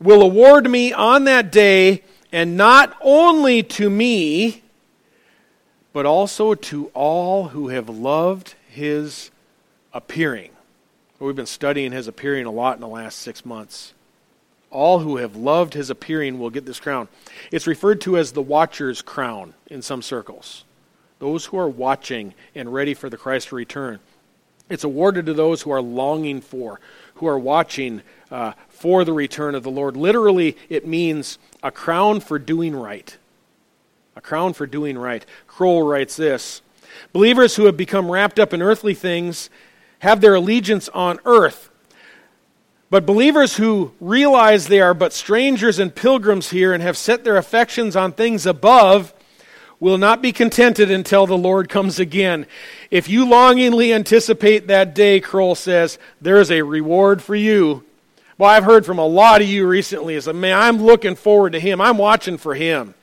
will award me on that day, and not only to me, but also to all who have loved his appearing. We've been studying his appearing a lot in the last six months. All who have loved his appearing will get this crown. It's referred to as the watcher's crown in some circles. Those who are watching and ready for the Christ to return. It's awarded to those who are longing for, who are watching uh, for the return of the Lord. Literally, it means a crown for doing right. A crown for doing right. Kroll writes this Believers who have become wrapped up in earthly things have their allegiance on earth. But believers who realize they are but strangers and pilgrims here and have set their affections on things above will not be contented until the Lord comes again. If you longingly anticipate that day, Kroll says, there is a reward for you. Well, I've heard from a lot of you recently is, man, I'm looking forward to him. I'm watching for him.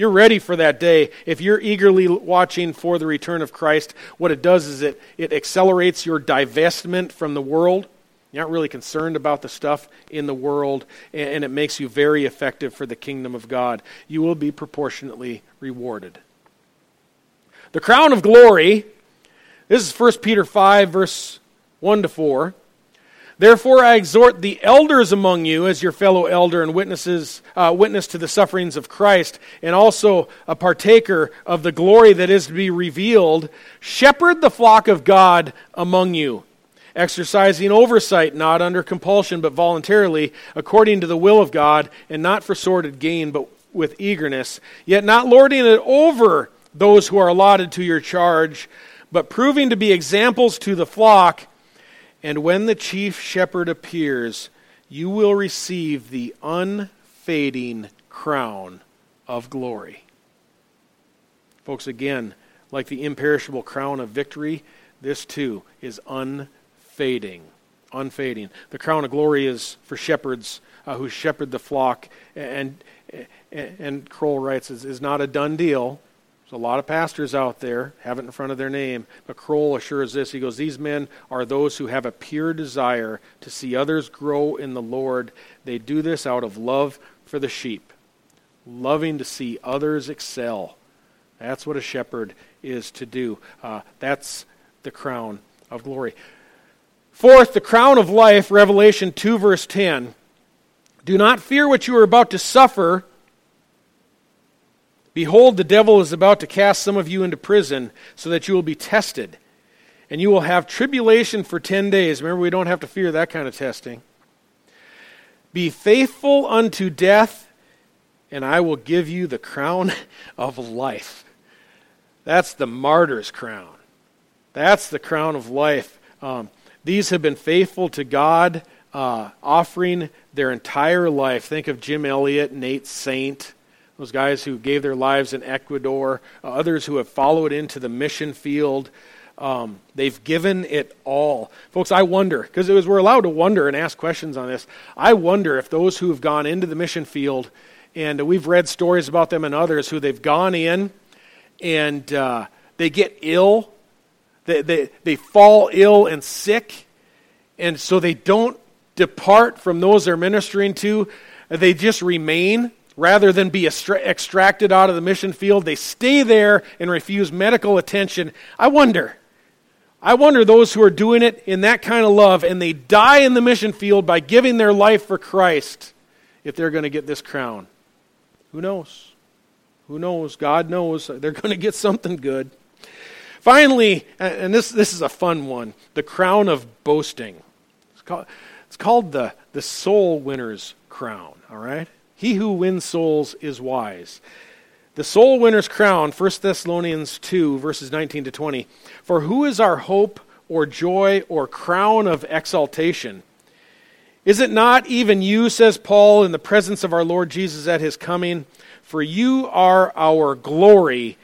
You're ready for that day. If you're eagerly watching for the return of Christ, what it does is it, it accelerates your divestment from the world. You're not really concerned about the stuff in the world, and, and it makes you very effective for the kingdom of God. You will be proportionately rewarded. The crown of glory, this is 1 Peter 5, verse 1 to 4. Therefore, I exhort the elders among you as your fellow elder and witnesses, uh, witness to the sufferings of Christ, and also a partaker of the glory that is to be revealed. Shepherd the flock of God among you, exercising oversight, not under compulsion, but voluntarily, according to the will of God, and not for sordid gain, but with eagerness, yet not lording it over those who are allotted to your charge, but proving to be examples to the flock. And when the chief shepherd appears, you will receive the unfading crown of glory. Folks, again, like the imperishable crown of victory, this too is unfading. Unfading. The crown of glory is for shepherds uh, who shepherd the flock. And, and, and Kroll writes, is, is not a done deal. There's a lot of pastors out there, have it in front of their name, but Kroll assures this. He goes, These men are those who have a pure desire to see others grow in the Lord. They do this out of love for the sheep, loving to see others excel. That's what a shepherd is to do. Uh, that's the crown of glory. Fourth, the crown of life, Revelation 2, verse 10. Do not fear what you are about to suffer. Behold, the devil is about to cast some of you into prison so that you will be tested. And you will have tribulation for 10 days. Remember, we don't have to fear that kind of testing. Be faithful unto death, and I will give you the crown of life. That's the martyr's crown. That's the crown of life. Um, these have been faithful to God, uh, offering their entire life. Think of Jim Elliot, Nate Saint those guys who gave their lives in Ecuador, uh, others who have followed into the mission field. Um, they've given it all. Folks, I wonder, because we're allowed to wonder and ask questions on this, I wonder if those who have gone into the mission field, and we've read stories about them and others who they've gone in and uh, they get ill, they, they, they fall ill and sick, and so they don't depart from those they're ministering to, they just remain rather than be extracted out of the mission field, they stay there and refuse medical attention. I wonder. I wonder those who are doing it in that kind of love and they die in the mission field by giving their life for Christ if they're going to get this crown. Who knows? Who knows? God knows. They're going to get something good. Finally, and this, this is a fun one the crown of boasting. It's called, it's called the, the soul winner's crown, all right? He who wins souls is wise. The soul winner's crown, 1 Thessalonians 2, verses 19 to 20. For who is our hope or joy or crown of exaltation? Is it not even you, says Paul, in the presence of our Lord Jesus at his coming? For you are our glory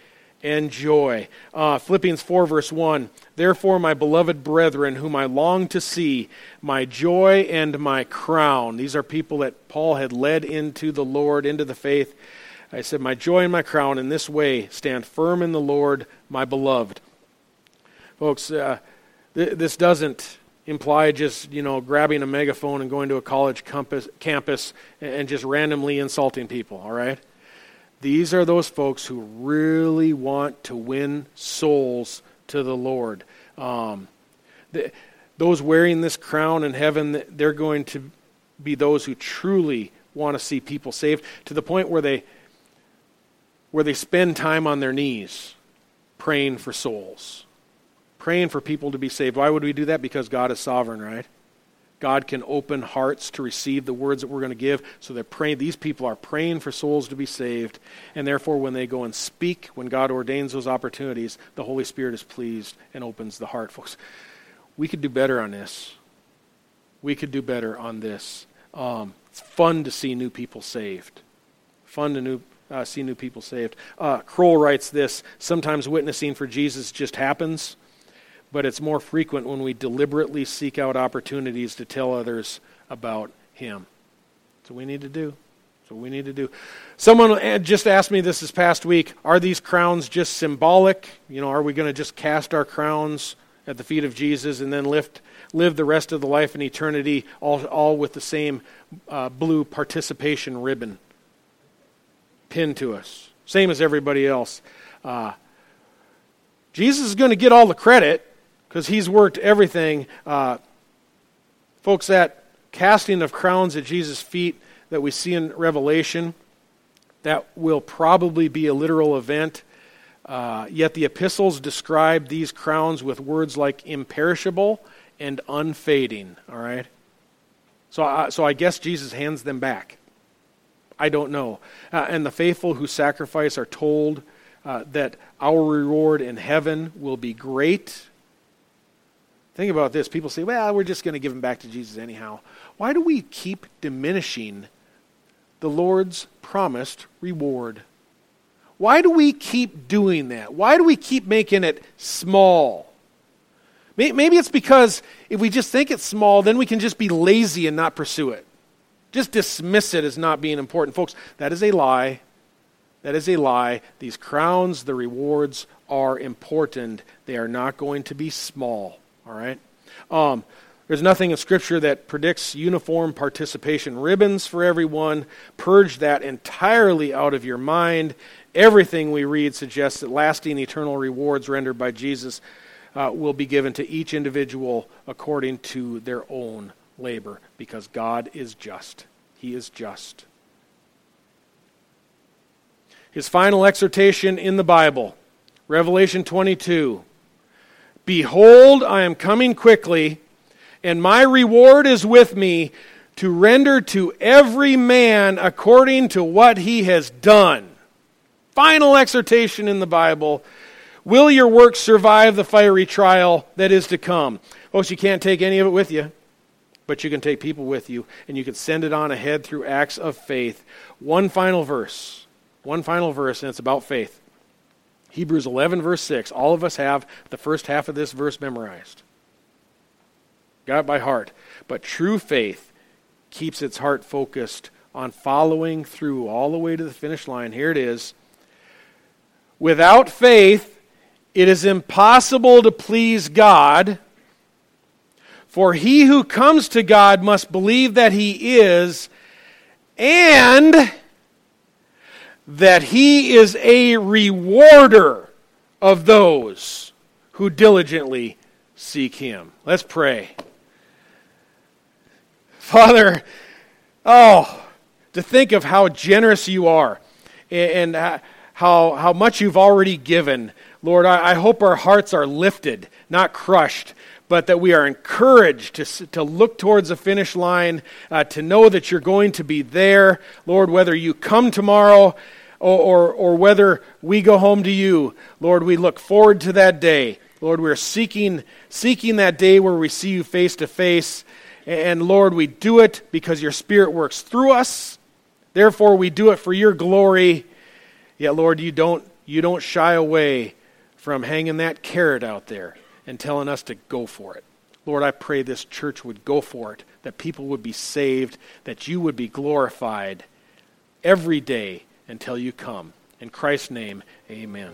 and joy. Uh, Philippians 4, verse 1. Therefore, my beloved brethren, whom I long to see, my joy and my crown. These are people that Paul had led into the Lord, into the faith. I said, My joy and my crown in this way stand firm in the Lord, my beloved. Folks, uh, th- this doesn't imply just, you know, grabbing a megaphone and going to a college campus, campus and just randomly insulting people, all right? These are those folks who really want to win souls to the Lord. Um, the, those wearing this crown in heaven, they're going to be those who truly want to see people saved to the point where they where they spend time on their knees praying for souls, praying for people to be saved. Why would we do that? Because God is sovereign, right? God can open hearts to receive the words that we're going to give. So they're praying. These people are praying for souls to be saved, and therefore, when they go and speak, when God ordains those opportunities, the Holy Spirit is pleased and opens the heart, folks. We could do better on this. We could do better on this. Um, it's fun to see new people saved. Fun to new, uh, see new people saved. Uh, Kroll writes this: Sometimes witnessing for Jesus just happens but it's more frequent when we deliberately seek out opportunities to tell others about Him. So we need to do. So we need to do. Someone just asked me this this past week are these crowns just symbolic? You know, are we going to just cast our crowns at the feet of Jesus and then lift, live the rest of the life in eternity all, all with the same uh, blue participation ribbon pinned to us? Same as everybody else. Uh, Jesus is going to get all the credit because he's worked everything. Uh, folks, that casting of crowns at Jesus' feet that we see in Revelation, that will probably be a literal event. Uh, yet the epistles describe these crowns with words like imperishable and unfading. All right? So, I, so I guess Jesus hands them back. I don't know. Uh, and the faithful who sacrifice are told uh, that our reward in heaven will be great. Think about this. People say, well, we're just going to give them back to Jesus anyhow. Why do we keep diminishing the Lord's promised reward. Why do we keep doing that? Why do we keep making it small? Maybe it's because if we just think it's small, then we can just be lazy and not pursue it. Just dismiss it as not being important. Folks, that is a lie. That is a lie. These crowns, the rewards are important. They are not going to be small. All right? Um, there's nothing in Scripture that predicts uniform participation ribbons for everyone. Purge that entirely out of your mind. Everything we read suggests that lasting eternal rewards rendered by Jesus uh, will be given to each individual according to their own labor, because God is just. He is just. His final exhortation in the Bible, Revelation 22 Behold, I am coming quickly and my reward is with me to render to every man according to what he has done. Final exhortation in the Bible. Will your work survive the fiery trial that is to come? Folks, you can't take any of it with you, but you can take people with you, and you can send it on ahead through acts of faith. One final verse. One final verse, and it's about faith. Hebrews 11, verse 6. All of us have the first half of this verse memorized got it by heart. But true faith keeps its heart focused on following through all the way to the finish line. Here it is. Without faith, it is impossible to please God. For he who comes to God must believe that he is, and that he is a rewarder of those who diligently seek him. Let's pray. Father, oh, to think of how generous you are and how, how much you've already given. Lord, I, I hope our hearts are lifted, not crushed, but that we are encouraged to, to look towards the finish line, uh, to know that you're going to be there. Lord, whether you come tomorrow or, or, or whether we go home to you, Lord, we look forward to that day. Lord, we're seeking, seeking that day where we see you face to face. And Lord, we do it because your Spirit works through us. Therefore, we do it for your glory. Yet, Lord, you don't, you don't shy away from hanging that carrot out there and telling us to go for it. Lord, I pray this church would go for it, that people would be saved, that you would be glorified every day until you come. In Christ's name, amen.